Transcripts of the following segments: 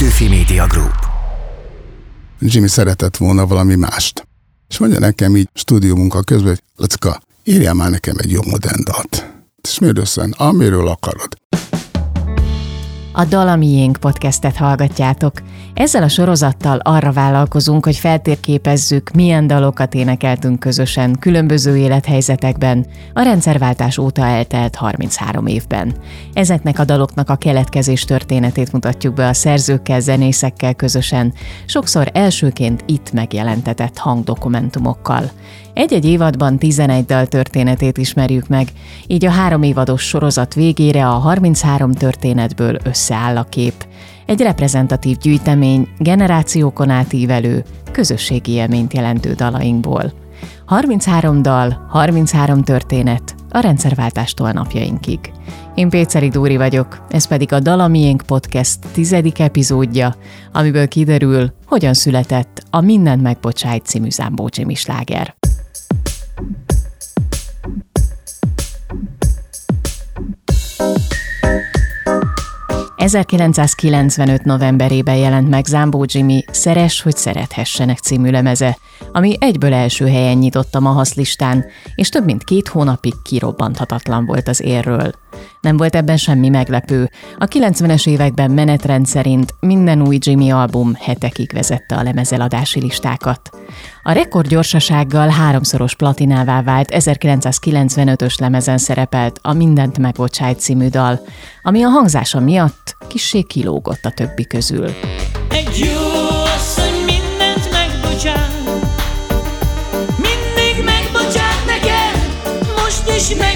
Petőfi Media Group. Jimmy szeretett volna valami mást. És mondja nekem így stúdiómunka közben, hogy Lacka, írjál már nekem egy jó modern dalt. És miért amiről akarod. A Dalamiénk podcastet hallgatjátok. Ezzel a sorozattal arra vállalkozunk, hogy feltérképezzük, milyen dalokat énekeltünk közösen különböző élethelyzetekben a rendszerváltás óta eltelt 33 évben. Ezeknek a daloknak a keletkezés történetét mutatjuk be a szerzőkkel, zenészekkel közösen, sokszor elsőként itt megjelentetett hangdokumentumokkal. Egy-egy évadban 11 dal történetét ismerjük meg, így a három évados sorozat végére a 33 történetből összeáll a kép. Egy reprezentatív gyűjtemény, generációkon átívelő, közösségi élményt jelentő dalainkból. 33 dal, 33 történet, a rendszerváltástól napjainkig. Én Péceri Dúri vagyok, ez pedig a Dalamiénk Podcast tizedik epizódja, amiből kiderül, hogyan született a Mindent megbocsájt című Zámbó Jimmy sláger. 1995. novemberében jelent meg Zambó Jimmy Szeres, hogy szerethessenek című lemeze, ami egyből első helyen nyitott a Mahasz listán, és több mint két hónapig kirobbanthatatlan volt az érről. Nem volt ebben semmi meglepő. A 90-es években menetrend szerint minden új Jimmy album hetekig vezette a lemezeladási listákat. A rekord gyorsasággal háromszoros platinává vált 1995-ös lemezen szerepelt a Mindent megbocsájt című dal, ami a hangzása miatt kissé kilógott a többi közül. Egy jó asszony mindent megbocsát, mindig megbocsát nekem, most is megbocsát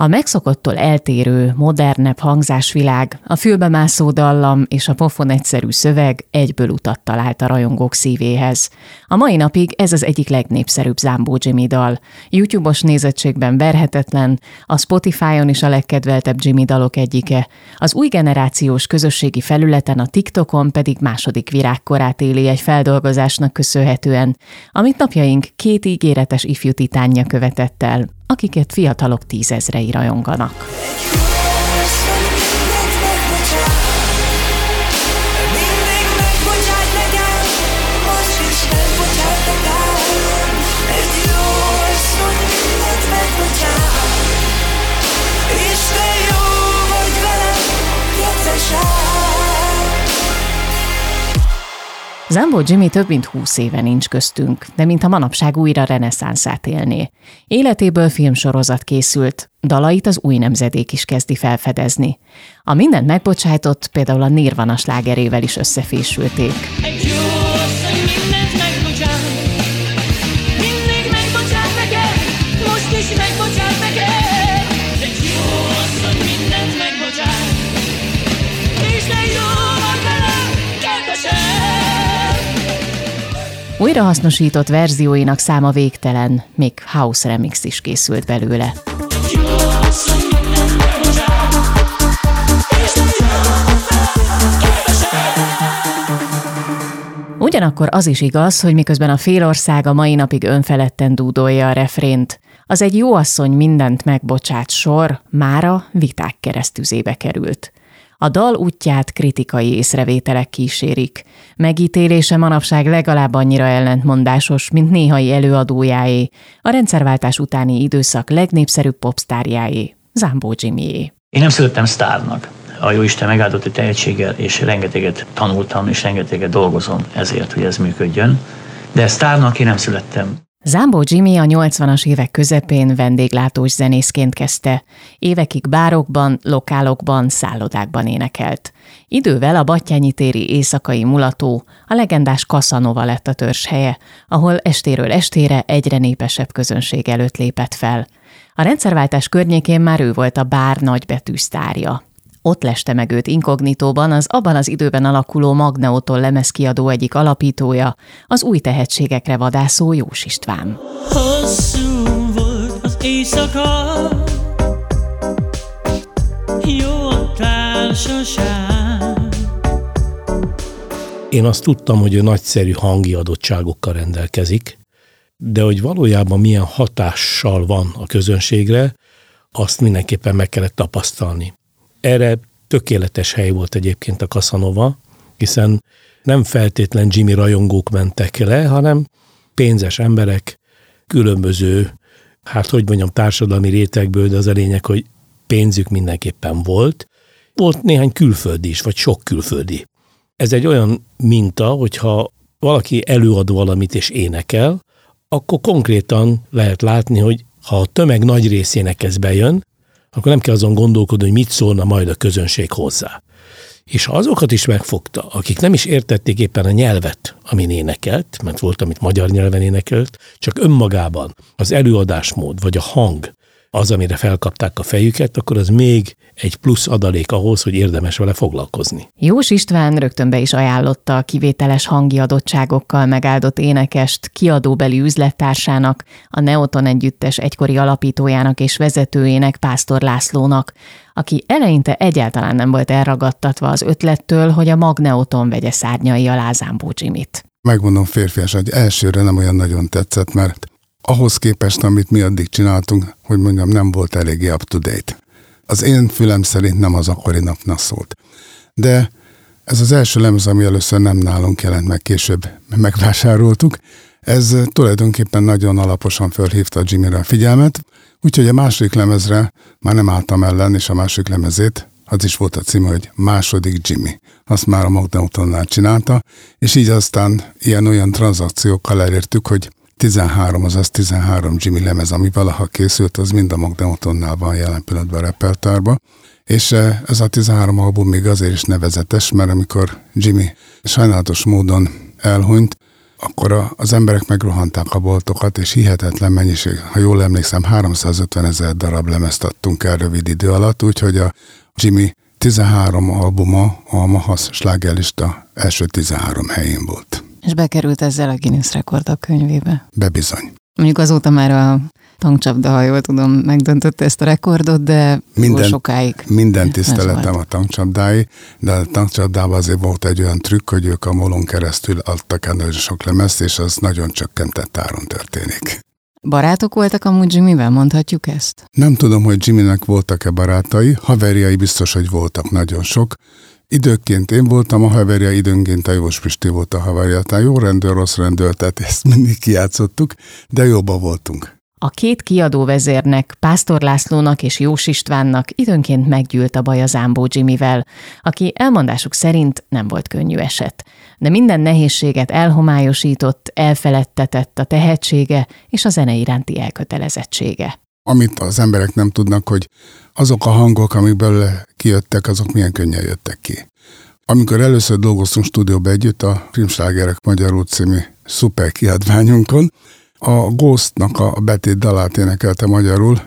A megszokottól eltérő, modernebb hangzásvilág, a fülbemászó dallam és a pofon egyszerű szöveg egyből utat talált a rajongók szívéhez. A mai napig ez az egyik legnépszerűbb Zambó Jimmy dal. YouTube-os nézettségben verhetetlen, a Spotify-on is a legkedveltebb Jimmy dalok egyike, az új generációs közösségi felületen a TikTokon pedig második virágkorát éli egy feldolgozásnak köszönhetően, amit napjaink két ígéretes ifjú titánja követett el, akiket fiatalok tízezrei rajonganak. Zambó Jimmy több mint húsz éve nincs köztünk, de mint a manapság újra reneszánszát élné. Életéből filmsorozat készült, dalait az új nemzedék is kezdi felfedezni. A mindent megbocsájtott például a Nirvana slágerével is összefésülték. Egy Újrahasznosított verzióinak száma végtelen, még House Remix is készült belőle. Ugyanakkor az is igaz, hogy miközben a félország a mai napig önfeledten dúdolja a refrént, az egy jó asszony mindent megbocsát sor mára viták keresztüzébe került. A dal útját kritikai észrevételek kísérik. Megítélése manapság legalább annyira ellentmondásos, mint néhai előadójáé, a rendszerváltás utáni időszak legnépszerűbb popstárjáé, Zambó Jimmyé. Én nem születtem sztárnak. A Jóisten megáldott egy tehetséggel, és rengeteget tanultam, és rengeteget dolgozom ezért, hogy ez működjön. De sztárnak én nem születtem. Zambó Jimmy a 80-as évek közepén vendéglátós zenészként kezdte. Évekig bárokban, lokálokban, szállodákban énekelt. Idővel a Battyányi téri éjszakai mulató, a legendás Casanova lett a törzshelye, ahol estéről estére egyre népesebb közönség előtt lépett fel. A rendszerváltás környékén már ő volt a bár nagybetű sztárja. Ott leste meg őt inkognitóban az abban az időben alakuló Magneotól lemezkiadó egyik alapítója, az új tehetségekre vadászó Jós István. Hosszú volt az éjszaka, jó a társaság, Én azt tudtam, hogy ő nagyszerű hangi adottságokkal rendelkezik, de hogy valójában milyen hatással van a közönségre, azt mindenképpen meg kellett tapasztalni. Erre tökéletes hely volt egyébként a Casanova, hiszen nem feltétlen Jimmy rajongók mentek le, hanem pénzes emberek, különböző, hát hogy mondjam, társadalmi rétegből, de az a lényeg, hogy pénzük mindenképpen volt. Volt néhány külföldi is, vagy sok külföldi. Ez egy olyan minta, hogyha valaki előad valamit és énekel, akkor konkrétan lehet látni, hogy ha a tömeg nagy részének ez bejön, akkor nem kell azon gondolkodni, hogy mit szólna majd a közönség hozzá. És ha azokat is megfogta, akik nem is értették éppen a nyelvet, amin énekelt, mert volt, amit magyar nyelven énekelt, csak önmagában az előadásmód vagy a hang az, amire felkapták a fejüket, akkor az még egy plusz adalék ahhoz, hogy érdemes vele foglalkozni. Jós István rögtön be is ajánlotta a kivételes hangi adottságokkal megáldott énekest kiadóbeli üzlettársának, a Neoton együttes egykori alapítójának és vezetőjének, Pásztor Lászlónak, aki eleinte egyáltalán nem volt elragadtatva az ötlettől, hogy a Magneoton vegye szárnyai alá Zámbó Jimmy-t. Megmondom férfias, hogy elsőre nem olyan nagyon tetszett, mert ahhoz képest, amit mi addig csináltunk, hogy mondjam, nem volt eléggé up-to-date. Az én fülem szerint nem az akkori napnak szólt. De ez az első lemez, ami először nem nálunk jelent meg, később megvásároltuk, ez tulajdonképpen nagyon alaposan fölhívta Jimmy-re a figyelmet, úgyhogy a második lemezre már nem álltam ellen, és a másik lemezét, az is volt a címe, hogy Második Jimmy. Azt már a Magneutonnál csinálta, és így aztán ilyen-olyan tranzakciókkal elértük, hogy 13, azaz 13 Jimmy lemez, ami valaha készült, az mind a Magneutonnál van jelen pillanatban a repertárban. És eh, ez a 13 album még azért is nevezetes, mert amikor Jimmy sajnálatos módon elhunyt, akkor az emberek megrohanták a boltokat, és hihetetlen mennyiség, ha jól emlékszem, 350 ezer darab lemezt adtunk el rövid idő alatt, úgyhogy a Jimmy 13 albuma a Mahasz slágerlista első 13 helyén volt. És bekerült ezzel a Guinness rekordok könyvébe. Bebizony. Mondjuk azóta már a tankcsapda, ha jól tudom, megdöntötte ezt a rekordot, de minden, sokáig. Minden tiszteletem a tankcsapdái, de a tankcsapdában azért volt egy olyan trükk, hogy ők a molon keresztül adtak el nagyon sok lemezt, és az nagyon csökkentett áron történik. Barátok voltak amúgy Jimmyvel, mondhatjuk ezt? Nem tudom, hogy Jimmynek voltak-e barátai, haverjai biztos, hogy voltak nagyon sok, Időként én voltam a haverja, időnként a Jós Pisti volt a haverja. Tehát jó rendőr, rossz rendőr, tehát ezt mindig kijátszottuk, de jobban voltunk. A két kiadóvezérnek, Pásztor Lászlónak és Jós Istvánnak időnként meggyűlt a baj a Zámbó Jimmyvel, aki elmondásuk szerint nem volt könnyű eset. De minden nehézséget elhomályosított, elfeledtetett a tehetsége és a zene iránti elkötelezettsége. Amit az emberek nem tudnak, hogy azok a hangok, amik belőle kijöttek, azok milyen könnyen jöttek ki. Amikor először dolgoztunk stúdióba együtt a Filmslágerek Magyarul című szuper kiadványunkon, a Ghostnak a betét dalát énekelte magyarul,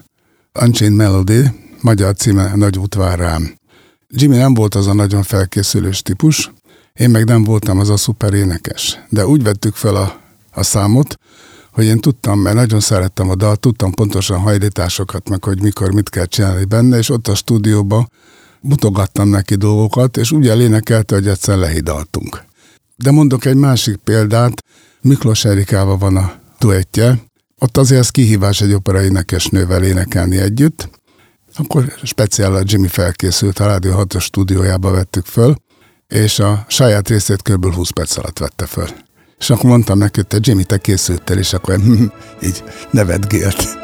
Unchained Melody, magyar címe Nagy út vár rám. Jimmy nem volt az a nagyon felkészülős típus, én meg nem voltam az a szuper énekes, de úgy vettük fel a, a számot, hogy én tudtam, mert nagyon szerettem a dalt, tudtam pontosan hajlításokat, meg hogy mikor mit kell csinálni benne, és ott a stúdióban mutogattam neki dolgokat, és úgy elénekelte, hogy egyszer lehidaltunk. De mondok egy másik példát, Miklós Erikával van a duettje, ott azért az kihívás egy opera nővel énekelni együtt, akkor speciál a Jimmy felkészült, a Rádió 6 stúdiójába vettük föl, és a saját részét kb. 20 perc alatt vette föl. És akkor mondtam neki, hogy te Jimmy, te készültél, és akkor így nevetgélt.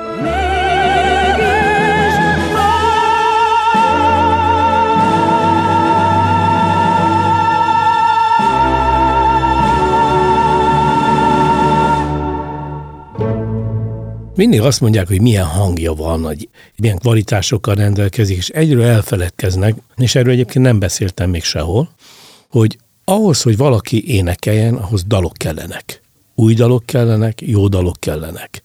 Mindig azt mondják, hogy milyen hangja van, hogy milyen kvalitásokkal rendelkezik, és egyről elfeledkeznek, és erről egyébként nem beszéltem még sehol, hogy ahhoz, hogy valaki énekeljen, ahhoz dalok kellenek. Új dalok kellenek, jó dalok kellenek.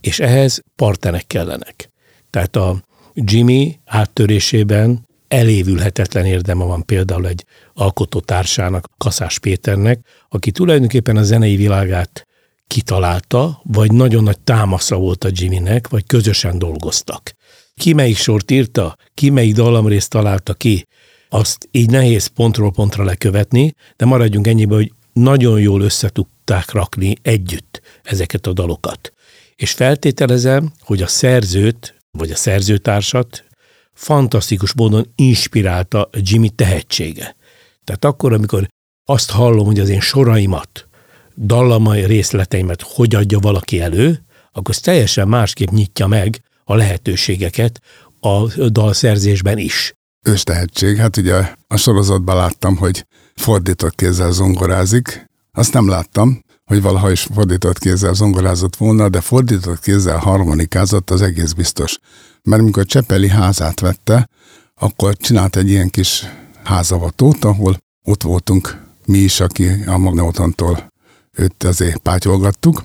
És ehhez partnerek kellenek. Tehát a Jimmy áttörésében elévülhetetlen érdeme van például egy alkotótársának, Kaszás Péternek, aki tulajdonképpen a zenei világát kitalálta, vagy nagyon nagy támasza volt a Jimmynek, vagy közösen dolgoztak. Ki melyik sort írta, ki melyik dallamrészt találta ki, azt így nehéz pontról pontra lekövetni, de maradjunk ennyibe, hogy nagyon jól összetudták rakni együtt ezeket a dalokat. És feltételezem, hogy a szerzőt, vagy a szerzőtársat fantasztikus módon inspirálta Jimmy tehetsége. Tehát akkor, amikor azt hallom, hogy az én soraimat, dallamai részleteimet hogy adja valaki elő, akkor ez teljesen másképp nyitja meg a lehetőségeket a dalszerzésben is. Ős tehetség. Hát ugye a sorozatban láttam, hogy fordított kézzel zongorázik. Azt nem láttam, hogy valaha is fordított kézzel zongorázott volna, de fordított kézzel harmonikázott, az egész biztos. Mert amikor Csepeli házát vette, akkor csinált egy ilyen kis házavatót, ahol ott voltunk mi is, aki a Magneutontól őt azért pátyolgattuk.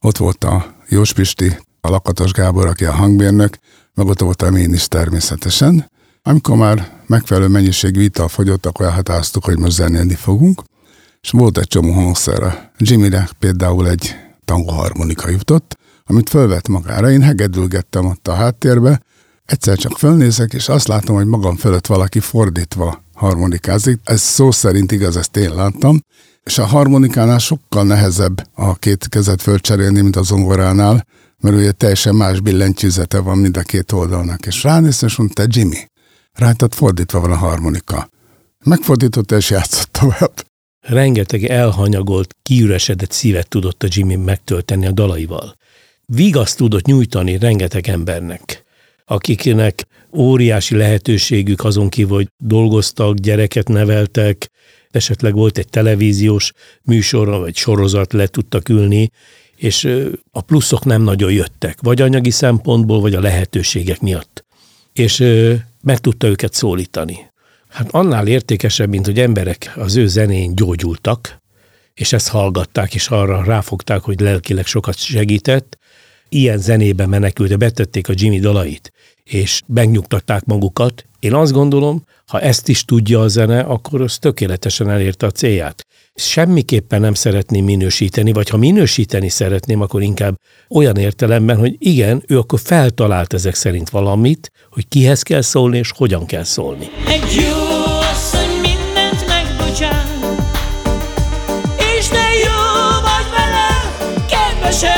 Ott volt a Jós Pisti, a Lakatos Gábor, aki a hangbérnök, meg ott voltam én is természetesen. Amikor már megfelelő mennyiségű ital fogyott, akkor elhatároztuk, hogy most zenélni fogunk, és volt egy csomó hangszer. Jimmyre például egy tango harmonika jutott, amit fölvett magára. Én hegedülgettem ott a háttérbe, egyszer csak fölnézek, és azt látom, hogy magam fölött valaki fordítva harmonikázik. Ez szó szerint igaz, ezt én láttam. És a harmonikánál sokkal nehezebb a két kezet fölcserélni, mint a zongoránál, mert ugye teljesen más billentyűzete van mind a két oldalnak. És ránéz, és mondta, Jimmy, rajtad fordítva van a harmonika. Megfordította és játszott tovább. Rengeteg elhanyagolt, kiüresedett szívet tudott a Jimmy megtölteni a dalaival. Vigaszt tudott nyújtani rengeteg embernek, akiknek óriási lehetőségük azon kívül, hogy dolgoztak, gyereket neveltek, esetleg volt egy televíziós műsor, vagy sorozat, le tudtak ülni, és a pluszok nem nagyon jöttek, vagy anyagi szempontból, vagy a lehetőségek miatt. És meg tudta őket szólítani. Hát annál értékesebb, mint hogy emberek az ő zenén gyógyultak, és ezt hallgatták, és arra ráfogták, hogy lelkileg sokat segített, ilyen zenébe menekült, betették a Jimmy dalait, és megnyugtatták magukat. Én azt gondolom, ha ezt is tudja a zene, akkor az tökéletesen elérte a célját. Semmiképpen nem szeretném minősíteni, vagy ha minősíteni szeretném, akkor inkább olyan értelemben, hogy igen, ő akkor feltalált ezek szerint valamit, hogy kihez kell szólni, és hogyan kell szólni. Egy jó asszony mindent megbocsát, és de jó vagy vele, kedvesem.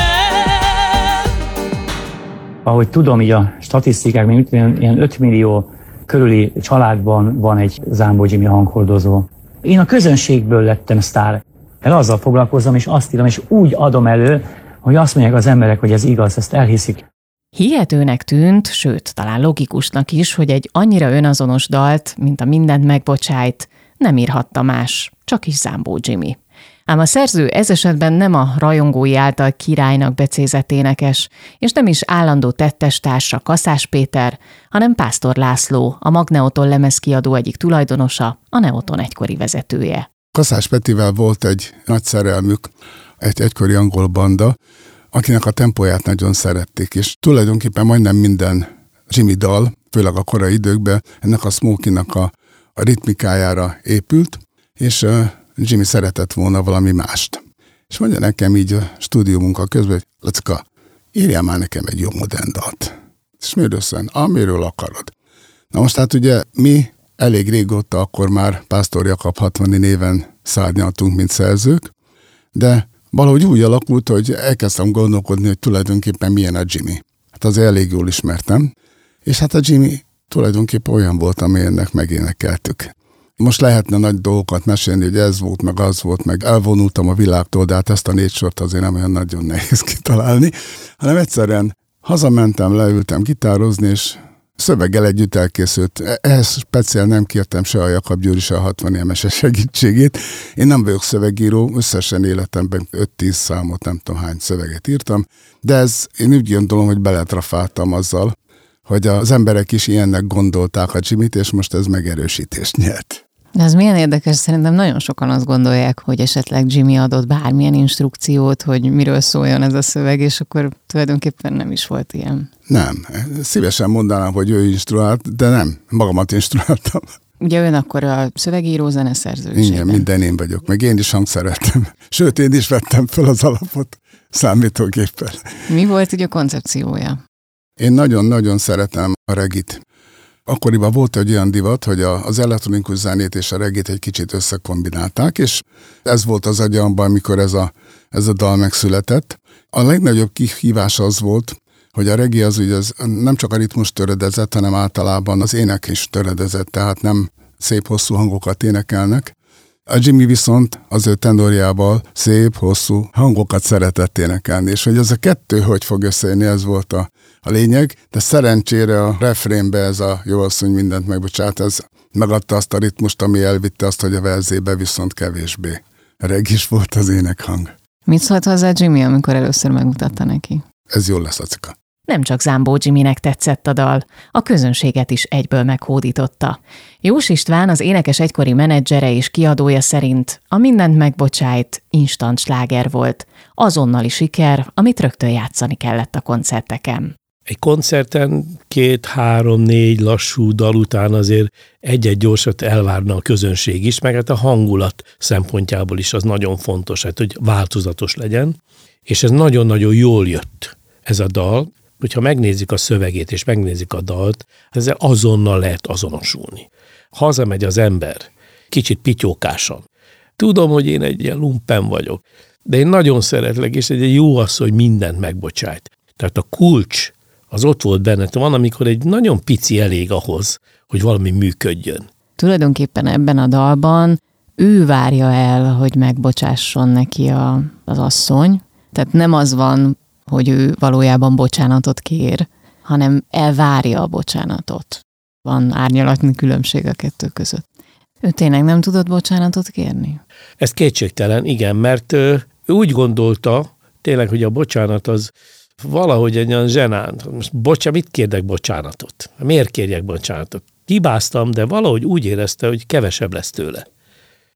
Ahogy tudom, így a statisztikák, mint ilyen 5 millió körüli családban van egy Zámbó Jimmy hanghordozó. Én a közönségből lettem sztár. El azzal foglalkozom, és azt írom, és úgy adom elő, hogy azt mondják az emberek, hogy ez igaz, ezt elhiszik. Hihetőnek tűnt, sőt, talán logikusnak is, hogy egy annyira önazonos dalt, mint a mindent megbocsájt, nem írhatta más, csak is Zámbó Jimmy. Ám a szerző ez esetben nem a rajongói által királynak becézett énekes, és nem is állandó tettestársa Kaszás Péter, hanem Pásztor László, a Magneoton lemezkiadó egyik tulajdonosa, a Neoton egykori vezetője. Kaszás Petivel volt egy nagy szerelmük, egy egykori angol banda, akinek a tempóját nagyon szerették, és tulajdonképpen majdnem minden Jimmy dal, főleg a korai időkben, ennek a Smokey-nak a, a ritmikájára épült, és Jimmy szeretett volna valami mást. És mondja nekem így a stúdiómunka közben, hogy Lacka, írjál már nekem egy jó modern dalt. És miről Amiről akarod. Na most hát ugye mi elég régóta akkor már Pásztor Jakab 60 néven szárnyaltunk, mint szerzők, de valahogy úgy alakult, hogy elkezdtem gondolkodni, hogy tulajdonképpen milyen a Jimmy. Hát az elég jól ismertem, és hát a Jimmy tulajdonképpen olyan volt, amilyennek megénekeltük. Most lehetne nagy dolgokat mesélni, hogy ez volt, meg az volt, meg elvonultam a világtól, de hát ezt a négy sort azért nem olyan nagyon nehéz kitalálni, hanem egyszerűen hazamentem, leültem gitározni, és szöveggel együtt elkészült. E-, ehhez speciál nem kértem se a Jakab Győri, se a 60 émes segítségét. Én nem vagyok szövegíró, összesen életemben 5-10 számot, nem tudom hány szöveget írtam, de ez én úgy gondolom, hogy beletrafáltam azzal, hogy az emberek is ilyennek gondolták a Jimmy-t, és most ez megerősítést nyert. De ez milyen érdekes, szerintem nagyon sokan azt gondolják, hogy esetleg Jimmy adott bármilyen instrukciót, hogy miről szóljon ez a szöveg, és akkor tulajdonképpen nem is volt ilyen. Nem. Szívesen mondanám, hogy ő instruált, de nem. Magamat instruáltam. Ugye ön akkor a szövegíró zeneszerző. Igen, minden én vagyok. Meg én is hangszereltem. Sőt, én is vettem fel az alapot számítógéppel. Mi volt ugye a koncepciója? Én nagyon-nagyon szeretem a regit. Akkoriban volt egy olyan divat, hogy az elektronikus zenét és a regét egy kicsit összekombinálták, és ez volt az agyamban, amikor ez a, ez a dal megszületett. A legnagyobb kihívás az volt, hogy a regi az ugye az nem csak a ritmus töredezett, hanem általában az ének is töredezett, tehát nem szép hosszú hangokat énekelnek. A Jimmy viszont az ő tendorjával szép, hosszú hangokat szeretett énekelni, és hogy ez a kettő hogy fog összejönni, ez volt a, a lényeg, de szerencsére a refrénbe ez a jó asszony mindent megbocsát, ez megadta azt a ritmust, ami elvitte azt, hogy a verzébe viszont kevésbé regis volt az énekhang. Mit szólt hozzá Jimmy, amikor először megmutatta neki? Ez jól lesz, Acika. Nem csak Zámbó Jimmynek tetszett a dal, a közönséget is egyből meghódította. Jós István, az énekes egykori menedzsere és kiadója szerint a mindent megbocsájt instant sláger volt, azonnali siker, amit rögtön játszani kellett a koncerteken. Egy koncerten két-három-négy lassú dal után azért egy-egy gyorsat elvárna a közönség is, meg hát a hangulat szempontjából is az nagyon fontos, hát, hogy változatos legyen, és ez nagyon-nagyon jól jött ez a dal, hogyha megnézik a szövegét és megnézik a dalt, ezzel azonnal lehet azonosulni. Hazamegy az ember, kicsit pityókásan. Tudom, hogy én egy ilyen lumpen vagyok, de én nagyon szeretlek, és egy jó az, hogy mindent megbocsájt. Tehát a kulcs az ott volt benne. Van, amikor egy nagyon pici elég ahhoz, hogy valami működjön. Tulajdonképpen ebben a dalban ő várja el, hogy megbocsásson neki a, az asszony. Tehát nem az van, hogy ő valójában bocsánatot kér, hanem elvárja a bocsánatot. Van árnyalatni különbség a kettő között. Ő tényleg nem tudott bocsánatot kérni? Ez kétségtelen, igen, mert ő úgy gondolta, tényleg, hogy a bocsánat az valahogy egy olyan zsenánt. Most bocsa, mit kérdek bocsánatot? Miért kérjek bocsánatot? Hibáztam, de valahogy úgy érezte, hogy kevesebb lesz tőle.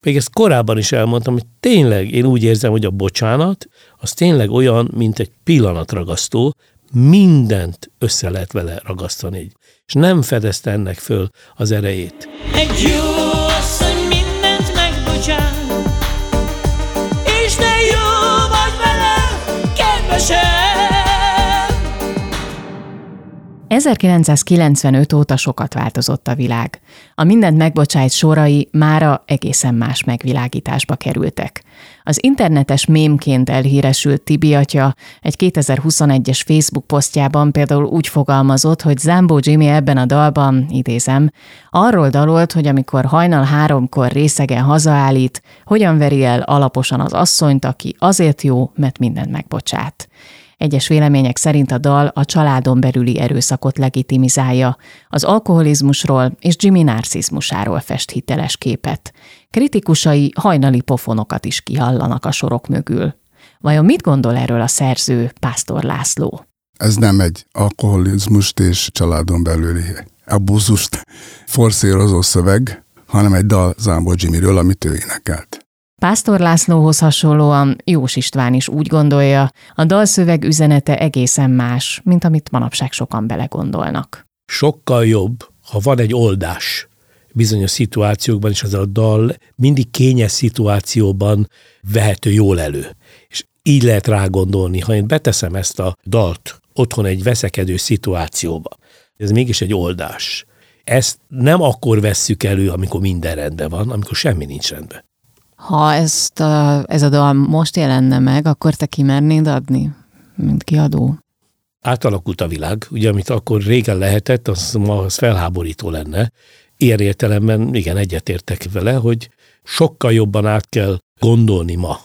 Még ezt korábban is elmondtam, hogy tényleg én úgy érzem, hogy a bocsánat az tényleg olyan, mint egy pillanatragasztó, mindent össze lehet vele ragasztani, és nem fedezte ennek föl az erejét. Egy jó 1995 óta sokat változott a világ. A mindent megbocsájt sorai mára egészen más megvilágításba kerültek. Az internetes mémként elhíresült Tibi atya egy 2021-es Facebook posztjában például úgy fogalmazott, hogy Zambó Jimmy ebben a dalban, idézem, arról dalolt, hogy amikor hajnal háromkor részegen hazaállít, hogyan veri el alaposan az asszonyt, aki azért jó, mert mindent megbocsát. Egyes vélemények szerint a dal a családon belüli erőszakot legitimizálja, az alkoholizmusról és Jimmy narcizmusáról fest hiteles képet. Kritikusai hajnali pofonokat is kihallanak a sorok mögül. Vajon mit gondol erről a szerző Pásztor László? Ez nem egy alkoholizmust és családon belüli abúzust forszírozó szöveg, hanem egy dal Zámbó Jimmyről, amit ő énekelt. Pásztor Lászlóhoz hasonlóan Jós István is úgy gondolja, a dalszöveg üzenete egészen más, mint amit manapság sokan belegondolnak. Sokkal jobb, ha van egy oldás bizonyos szituációkban, és az a dal mindig kényes szituációban vehető jól elő. És így lehet rá gondolni, ha én beteszem ezt a dalt otthon egy veszekedő szituációba, ez mégis egy oldás. Ezt nem akkor vesszük elő, amikor minden rendben van, amikor semmi nincs rendben. Ha ezt a, ez a dal most jelenne meg, akkor te kimernéd adni, mint kiadó? Átalakult a világ, ugye amit akkor régen lehetett, az ma az felháborító lenne. Ilyen értelemben igen, egyetértek vele, hogy sokkal jobban át kell gondolni ma,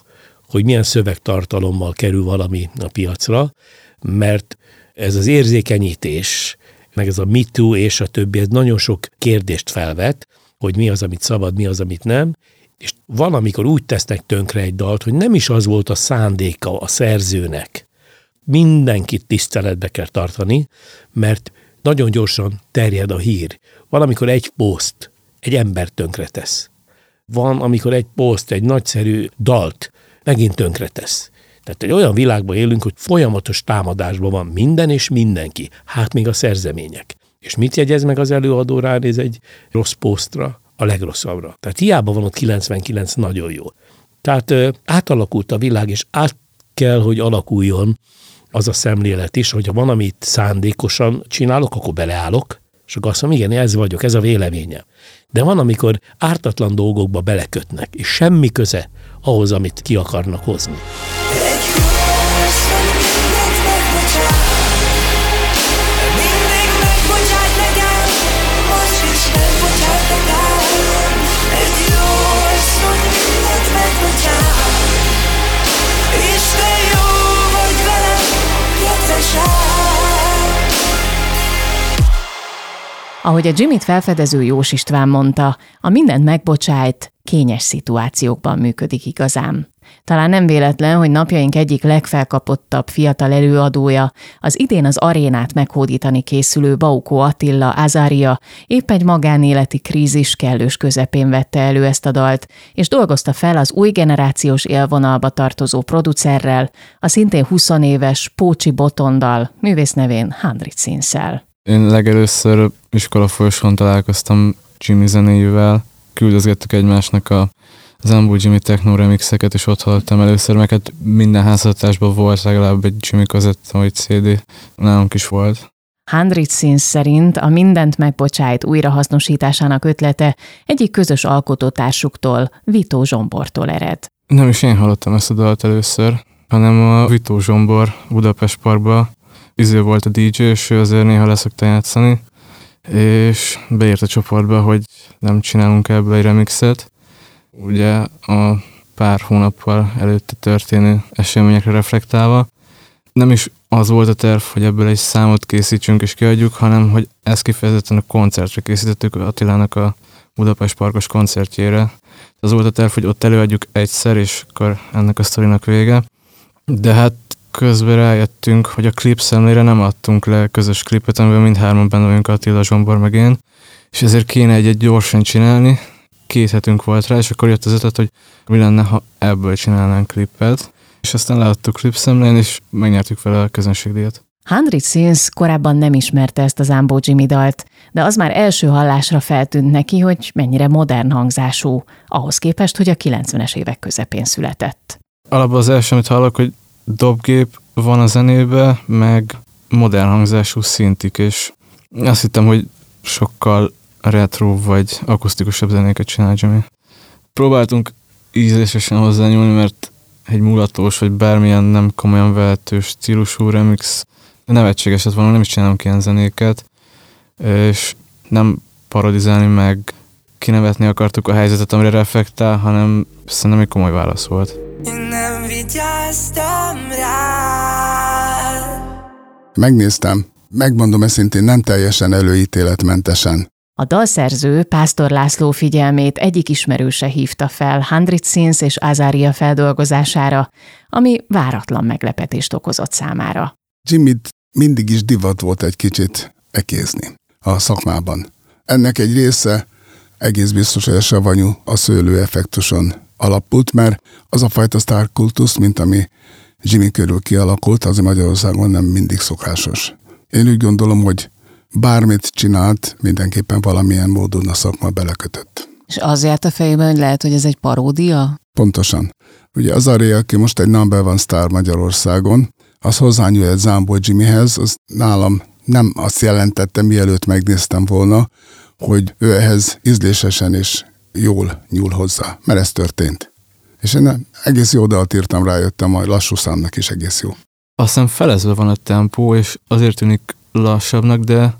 hogy milyen szövegtartalommal kerül valami a piacra, mert ez az érzékenyítés, meg ez a MeToo és a többi, ez nagyon sok kérdést felvet, hogy mi az, amit szabad, mi az, amit nem, és van, amikor úgy tesznek tönkre egy dalt, hogy nem is az volt a szándéka a szerzőnek. Mindenkit tiszteletbe kell tartani, mert nagyon gyorsan terjed a hír. Van, amikor egy poszt egy ember tönkre tesz. Van, amikor egy poszt, egy nagyszerű dalt megint tönkre tesz. Tehát egy olyan világban élünk, hogy folyamatos támadásban van minden és mindenki, hát még a szerzemények. És mit jegyez meg az előadó ránéz egy rossz posztra? A legrosszabbra. Tehát hiába van ott 99 nagyon jó. Tehát ö, átalakult a világ, és át kell, hogy alakuljon az a szemlélet is, hogyha van, amit szándékosan csinálok, akkor beleállok, És akkor azt mondom, igen, ez vagyok, ez a véleményem. De van, amikor ártatlan dolgokba belekötnek, és semmi köze ahhoz, amit ki akarnak hozni. Ahogy a Jimmy-t felfedező Jós István mondta, a mindent megbocsájt, kényes szituációkban működik igazán. Talán nem véletlen, hogy napjaink egyik legfelkapottabb fiatal előadója, az idén az arénát meghódítani készülő Baukó Attila Azária épp egy magánéleti krízis kellős közepén vette elő ezt a dalt, és dolgozta fel az új generációs élvonalba tartozó producerrel, a szintén 20 éves Pócsi Botondal, művész nevén Handrit Színszel. Én legelőször iskola folyosón találkoztam Jimmy zenéjével, küldözgettük egymásnak a Zambu Jimmy Techno remixeket, és ott hallottam először, meg hát minden háztartásban volt legalább egy Jimmy kazetta vagy CD, nálunk is volt. Hundred Sins szerint a mindent megbocsájt újrahasznosításának ötlete egyik közös alkotótársuktól, Vito Zsombortól ered. Nem is én hallottam ezt a dalt először, hanem a Vito Zsombor Budapest Parkba izé volt a DJ, és ő azért néha leszokta játszani, és beírt a csoportba, hogy nem csinálunk ebből egy remixet. Ugye a pár hónappal előtte történő eseményekre reflektálva. Nem is az volt a terv, hogy ebből egy számot készítsünk és kiadjuk, hanem hogy ezt kifejezetten a koncertre készítettük Attilának a Budapest Parkos koncertjére. Az volt a terv, hogy ott előadjuk egyszer, és akkor ennek a sztorinak vége. De hát közben rájöttünk, hogy a klip szemlére nem adtunk le közös klipet, amiben mindhárman benne vagyunk Attila Zsombor meg én, és ezért kéne egy-egy gyorsan csinálni, két hetünk volt rá, és akkor jött az ötlet, hogy mi lenne, ha ebből csinálnánk klipet, és aztán leadtuk klipszemlén, és megnyertük vele a közönségdíjat. Hundred Sins korábban nem ismerte ezt az Ambo Jimmy dalt, de az már első hallásra feltűnt neki, hogy mennyire modern hangzású, ahhoz képest, hogy a 90-es évek közepén született. Alapban az első, amit hallok, hogy dobgép van a zenébe, meg modern hangzású szintik, és azt hittem, hogy sokkal retro vagy akusztikusabb zenéket csinál Jimmy. Próbáltunk ízlésesen hozzányúlni, mert egy mulatós, vagy bármilyen nem komolyan vehetős stílusú remix nevetséges lett volna, nem is csinálunk ilyen zenéket, és nem parodizálni meg kinevetni akartuk a helyzetet, amire reflektál, hanem szerintem egy komoly válasz volt. Én nem vigyáztam rá. Megnéztem. Megmondom szintén nem teljesen előítéletmentesen. A dalszerző Pásztor László figyelmét egyik ismerőse hívta fel Hundred Sins és Azária feldolgozására, ami váratlan meglepetést okozott számára. Jimmy mindig is divat volt egy kicsit ekézni a szakmában. Ennek egy része egész biztos, hogy a savanyú a szőlő effektuson alapult, mert az a fajta sztárkultusz, mint ami Jimmy körül kialakult, az Magyarországon nem mindig szokásos. Én úgy gondolom, hogy bármit csinált, mindenképpen valamilyen módon a szakma belekötött. És az járt a fejében, hogy lehet, hogy ez egy paródia? Pontosan. Ugye az Ari, aki most egy number one star Magyarországon, az hozzányúl egy Zámbó Jimmyhez, az nálam nem azt jelentette, mielőtt megnéztem volna, hogy ő ehhez ízlésesen és jól nyúl hozzá, mert ez történt. És én egész jó dalt írtam, rájöttem, majd lassú számnak is egész jó. Azt hiszem felezve van a tempó, és azért tűnik lassabbnak, de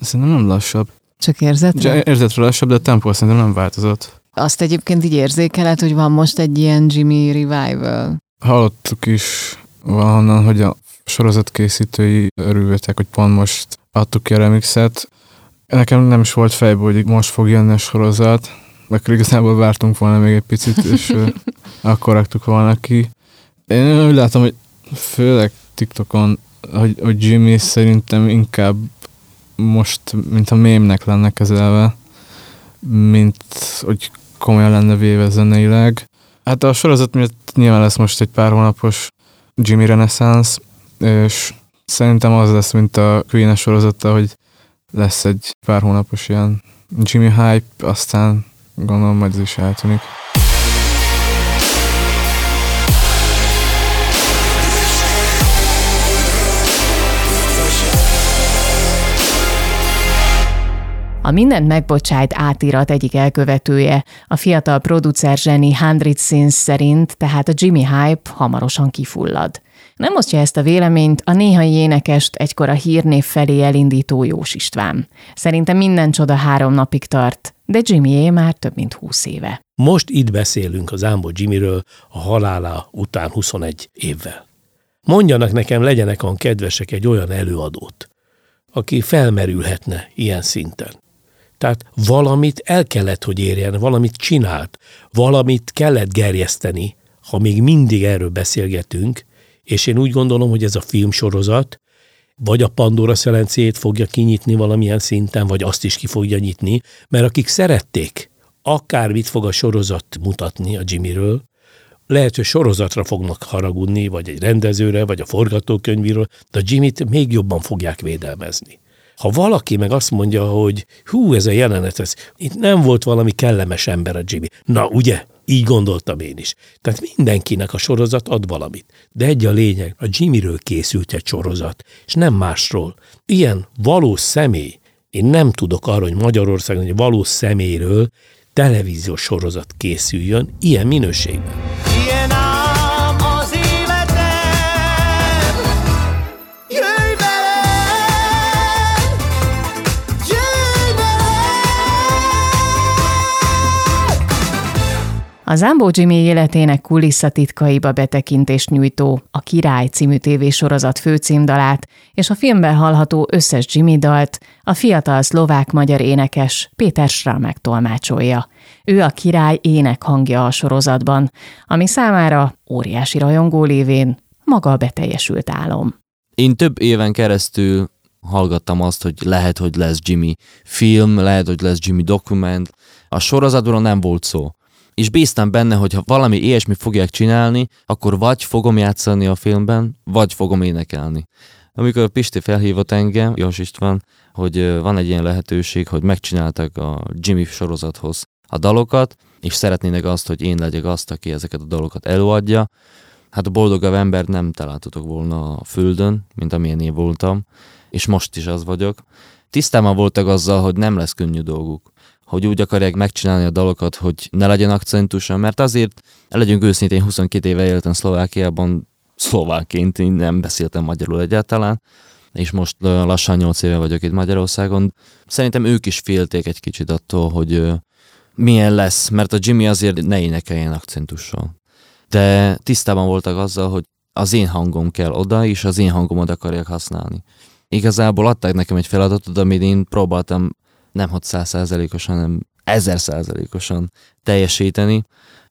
szerintem nem lassabb. Csak érzetre? Érzetre lassabb, de a tempó szerintem nem változott. Azt egyébként így érzékeled, hogy van most egy ilyen Jimmy revival? Hallottuk is valahonnan, hogy a sorozat készítői örültek, hogy pont most adtuk ki a remixet. Nekem nem is volt fejből, hogy most fog jönni a sorozat, meg igazából vártunk volna még egy picit, és akkor raktuk volna ki. Én úgy látom, hogy főleg TikTokon, hogy, hogy Jimmy szerintem inkább most, mint a mémnek lenne kezelve, mint hogy komolyan lenne véve zeneileg. Hát a sorozat miatt nyilván lesz most egy pár hónapos Jimmy Renaissance, és szerintem az lesz, mint a Queen sorozata, hogy lesz egy pár hónapos ilyen Jimmy hype, aztán gondolom majd ez is eltűnik. A mindent megbocsájt átirat egyik elkövetője, a fiatal producer zseni Hundred Sins szerint, tehát a Jimmy Hype hamarosan kifullad. Nem osztja ezt a véleményt a néhai énekest egykor a hírnév felé elindító Jós István. Szerintem minden csoda három napig tart, de Jimmyé már több mint húsz éve. Most itt beszélünk az Ámbó Jimmyről a halála után 21 évvel. Mondjanak nekem, legyenek olyan kedvesek egy olyan előadót, aki felmerülhetne ilyen szinten. Tehát valamit el kellett, hogy érjen, valamit csinált, valamit kellett gerjeszteni, ha még mindig erről beszélgetünk, és én úgy gondolom, hogy ez a filmsorozat vagy a Pandora szelencét fogja kinyitni valamilyen szinten, vagy azt is ki fogja nyitni, mert akik szerették, akármit fog a sorozat mutatni a Jimmyről, lehet, hogy sorozatra fognak haragudni, vagy egy rendezőre, vagy a forgatókönyvíről, de a Jimmyt még jobban fogják védelmezni. Ha valaki meg azt mondja, hogy hú, ez a jelenet, ez, itt nem volt valami kellemes ember a Jimmy. Na, ugye? Így gondoltam én is. Tehát mindenkinek a sorozat ad valamit. De egy a lényeg, a Jimmyről készült egy sorozat, és nem másról. Ilyen valós személy, én nem tudok arra, hogy Magyarországon egy valós személyről televíziós sorozat készüljön ilyen minőségben. A Zambó Jimmy életének kulisszatitkaiba betekintést nyújtó a Király című tévésorozat főcímdalát és a filmben hallható összes Jimmy dalt a fiatal szlovák-magyar énekes Péter Schramek tolmácsolja. Ő a király ének hangja a sorozatban, ami számára óriási rajongó lévén maga a beteljesült álom. Én több éven keresztül hallgattam azt, hogy lehet, hogy lesz Jimmy film, lehet, hogy lesz Jimmy dokument. A sorozatról nem volt szó és bíztam benne, hogy ha valami ilyesmi fogják csinálni, akkor vagy fogom játszani a filmben, vagy fogom énekelni. Amikor Pisti felhívott engem, Jós István, hogy van egy ilyen lehetőség, hogy megcsináltak a Jimmy sorozathoz a dalokat, és szeretnének azt, hogy én legyek azt, aki ezeket a dalokat előadja, hát a boldogabb ember nem találtatok volna a földön, mint amilyen én voltam, és most is az vagyok. Tisztában voltak azzal, hogy nem lesz könnyű dolguk hogy úgy akarják megcsinálni a dalokat, hogy ne legyen akcentusa, mert azért, legyünk őszintén, 22 éve éltem Szlovákiában, szlovákként én nem beszéltem magyarul egyáltalán, és most lassan 8 éve vagyok itt Magyarországon. Szerintem ők is félték egy kicsit attól, hogy milyen lesz, mert a Jimmy azért ne énekeljen akcentussal. De tisztában voltak azzal, hogy az én hangom kell oda, és az én hangomat akarják használni. Igazából adták nekem egy feladatot, amit én próbáltam nem 600%-osan, hanem 1000%-osan teljesíteni.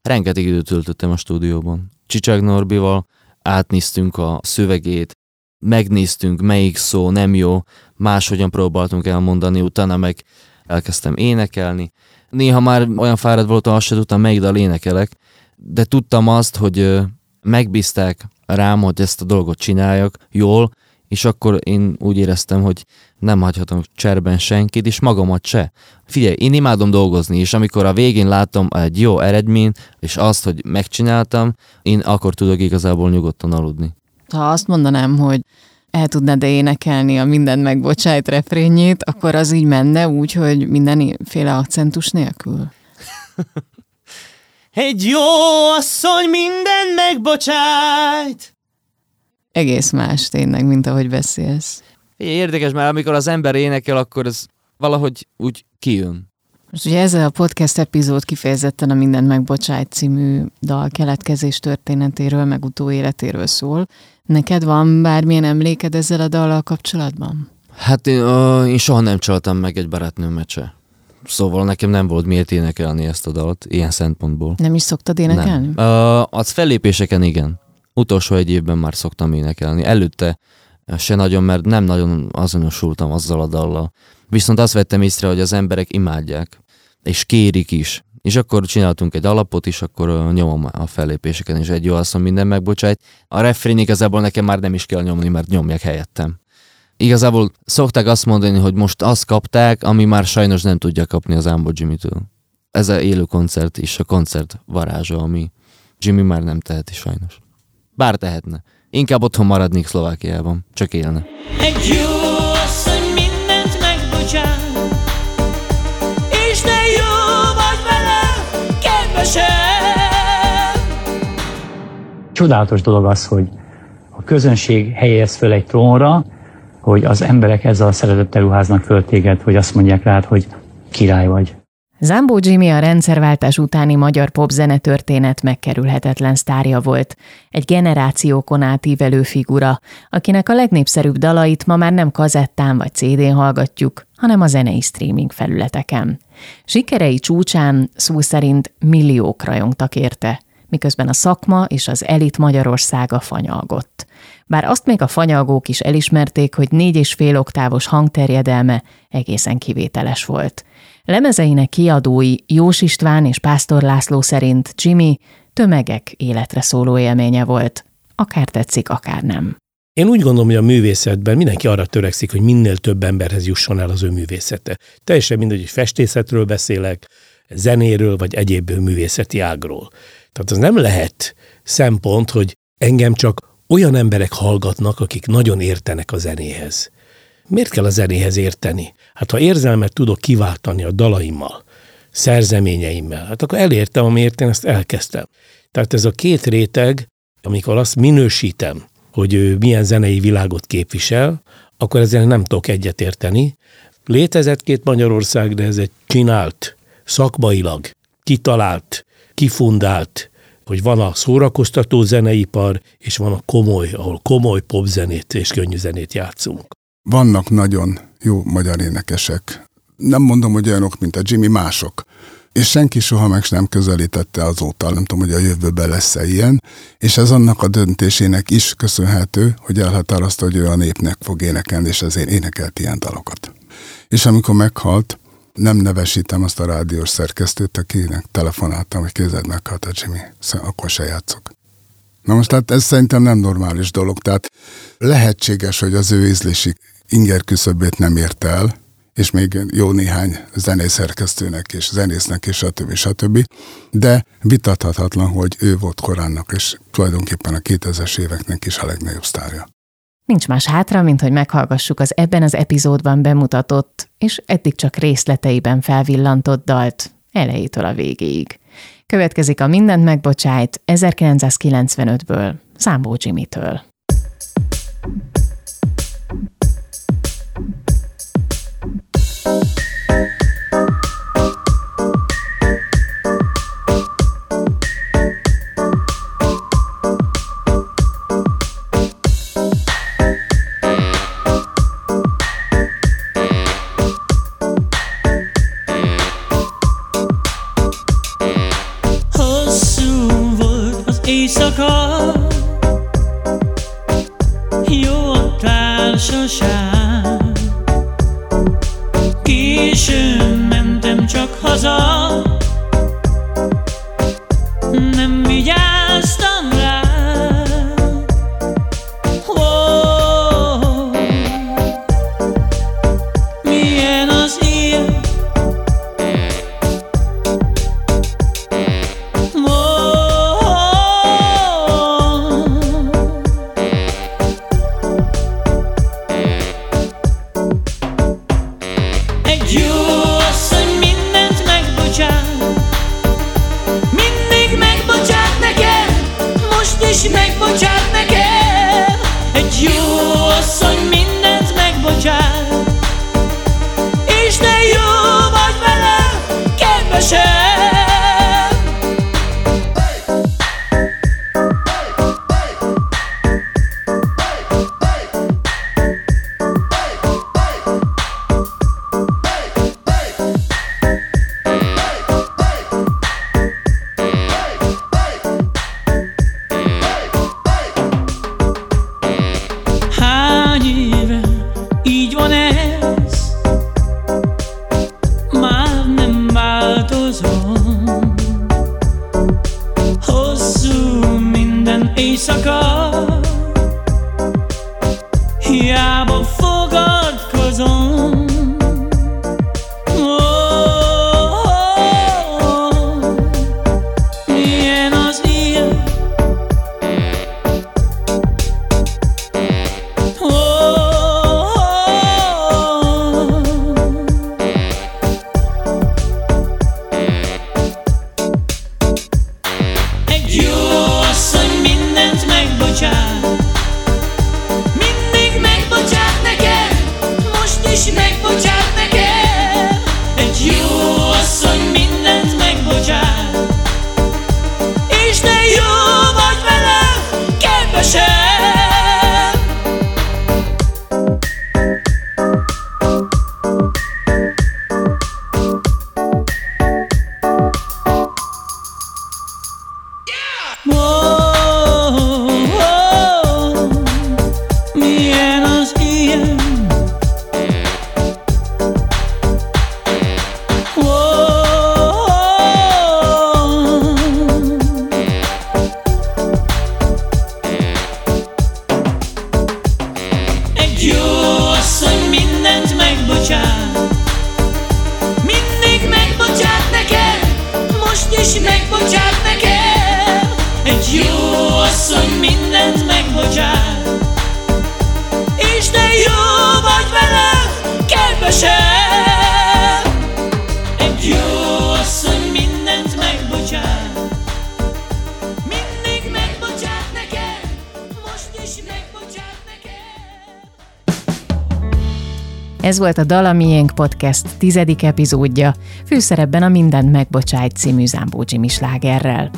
Rengeteg időt töltöttem a stúdióban. Csicsák Norbival átnéztünk a szövegét, megnéztünk, melyik szó nem jó, máshogyan próbáltunk elmondani, utána meg elkezdtem énekelni. Néha már olyan fáradt voltam, azt se tudtam, melyik dal énekelek, de tudtam azt, hogy megbízták rám, hogy ezt a dolgot csináljak jól, és akkor én úgy éreztem, hogy nem hagyhatom cserben senkit, és magamat se. Figyelj, én imádom dolgozni, és amikor a végén látom egy jó eredményt, és azt, hogy megcsináltam, én akkor tudok igazából nyugodtan aludni. Ha azt mondanám, hogy el tudnád énekelni a minden megbocsájt refrényét, akkor az így menne úgy, hogy mindenféle akcentus nélkül? Egy jó asszony minden megbocsájt! Egész más tényleg, mint ahogy beszélsz. Érdekes, mert amikor az ember énekel, akkor ez valahogy úgy kijön. Most ugye ez a podcast epizód kifejezetten a Mindent megbocsájt című dal keletkezés történetéről, meg utóéletéről szól. Neked van bármilyen emléked ezzel a dallal kapcsolatban? Hát én, uh, én soha nem csaltam meg egy barátnőmet se. Szóval nekem nem volt miért énekelni ezt a dalt, ilyen szempontból. Nem is szoktad énekelni? Nem. Uh, az fellépéseken igen. Utolsó egy évben már szoktam énekelni. Előtte se nagyon, mert nem nagyon azonosultam azzal a dallal. Viszont azt vettem észre, hogy az emberek imádják, és kérik is. És akkor csináltunk egy alapot, és akkor nyomom a fellépéseken, és egy jó asszony minden megbocsájt. A refrén igazából nekem már nem is kell nyomni, mert nyomják helyettem. Igazából szokták azt mondani, hogy most azt kapták, ami már sajnos nem tudja kapni az Ambo Jimmy-től. Ez a élő koncert és a koncert varázsa, ami Jimmy már nem teheti sajnos. Bár tehetne. Inkább otthon maradnék Szlovákiában. Csak élne. Egy jó asszony mindent megbocsát, és te jó vagy vele, kedvesem. Csodálatos dolog az, hogy a közönség helyez föl egy trónra, hogy az emberek ezzel a szeretettel ruháznak föl téged, hogy azt mondják rád, hogy király vagy. Zambó Jimmy a rendszerváltás utáni magyar popzene történet megkerülhetetlen sztárja volt. Egy generációkon átívelő figura, akinek a legnépszerűbb dalait ma már nem kazettán vagy CD-n hallgatjuk, hanem a zenei streaming felületeken. Sikerei csúcsán szó szerint milliók rajongtak érte, miközben a szakma és az elit Magyarországa fanyalgott. Bár azt még a fanyalgók is elismerték, hogy négy és fél oktávos hangterjedelme egészen kivételes volt. Lemezeinek kiadói Jós István és Pásztor László szerint Jimmy tömegek életre szóló élménye volt. Akár tetszik, akár nem. Én úgy gondolom, hogy a művészetben mindenki arra törekszik, hogy minél több emberhez jusson el az ő művészete. Teljesen mindegy, hogy festészetről beszélek, zenéről, vagy egyéb művészeti ágról. Tehát az nem lehet szempont, hogy engem csak olyan emberek hallgatnak, akik nagyon értenek a zenéhez. Miért kell a zenéhez érteni? Hát ha érzelmet tudok kiváltani a dalaimmal, szerzeményeimmel, hát akkor elértem, amiért én ezt elkezdtem. Tehát ez a két réteg, amikor azt minősítem, hogy ő milyen zenei világot képvisel, akkor ezzel nem tudok egyetérteni. Létezett két Magyarország, de ez egy csinált, szakmailag, kitalált, kifundált, hogy van a szórakoztató zeneipar, és van a komoly, ahol komoly popzenét és könnyű zenét játszunk. Vannak nagyon jó magyar énekesek. Nem mondom, hogy olyanok, mint a Jimmy, mások. És senki soha meg nem közelítette azóta, nem tudom, hogy a jövőben lesz-e ilyen, és ez annak a döntésének is köszönhető, hogy elhatározta, hogy olyan népnek fog énekelni, és ezért énekelt ilyen dalokat. És amikor meghalt, nem nevesítem azt a rádiós szerkesztőt, akinek telefonáltam, hogy kézed meghalt a Jimmy, szóval akkor se játszok. Na most tehát ez szerintem nem normális dolog, tehát lehetséges, hogy az ő ízlési inger küszöbét nem ért el, és még jó néhány zenészerkesztőnek és zenésznek és stb. stb. De vitathatatlan, hogy ő volt koránnak, és tulajdonképpen a 2000-es éveknek is a legnagyobb sztárja. Nincs más hátra, mint hogy meghallgassuk az ebben az epizódban bemutatott, és eddig csak részleteiben felvillantott dalt, elejétől a végéig. Következik a Mindent megbocsájt 1995-ből, Számbó Jimmy-től. Ez volt a Dalamiénk Podcast tizedik epizódja, főszerepben a Mindent megbocsájt című Zámbó Jimmy slágerrel.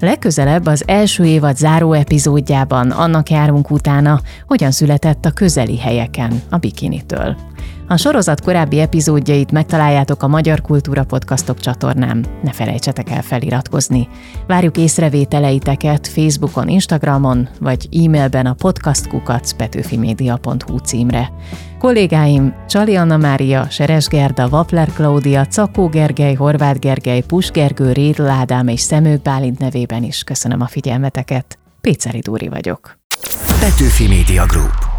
Legközelebb az első évad záró epizódjában annak járunk utána, hogyan született a közeli helyeken a bikinitől. A sorozat korábbi epizódjait megtaláljátok a Magyar Kultúra Podcastok csatornán. Ne felejtsetek el feliratkozni. Várjuk észrevételeiteket Facebookon, Instagramon, vagy e-mailben a podcastkukacpetőfimedia.hu címre. Kollégáim Csali Anna Mária, Seres Gerda, Vapler Klaudia, Cakó Gergely, Horváth Gergely, Pus Gergő, Rédl Ádám és Szemők Bálint nevében is köszönöm a figyelmeteket. Péceri Dúri vagyok. Petőfi Media Group.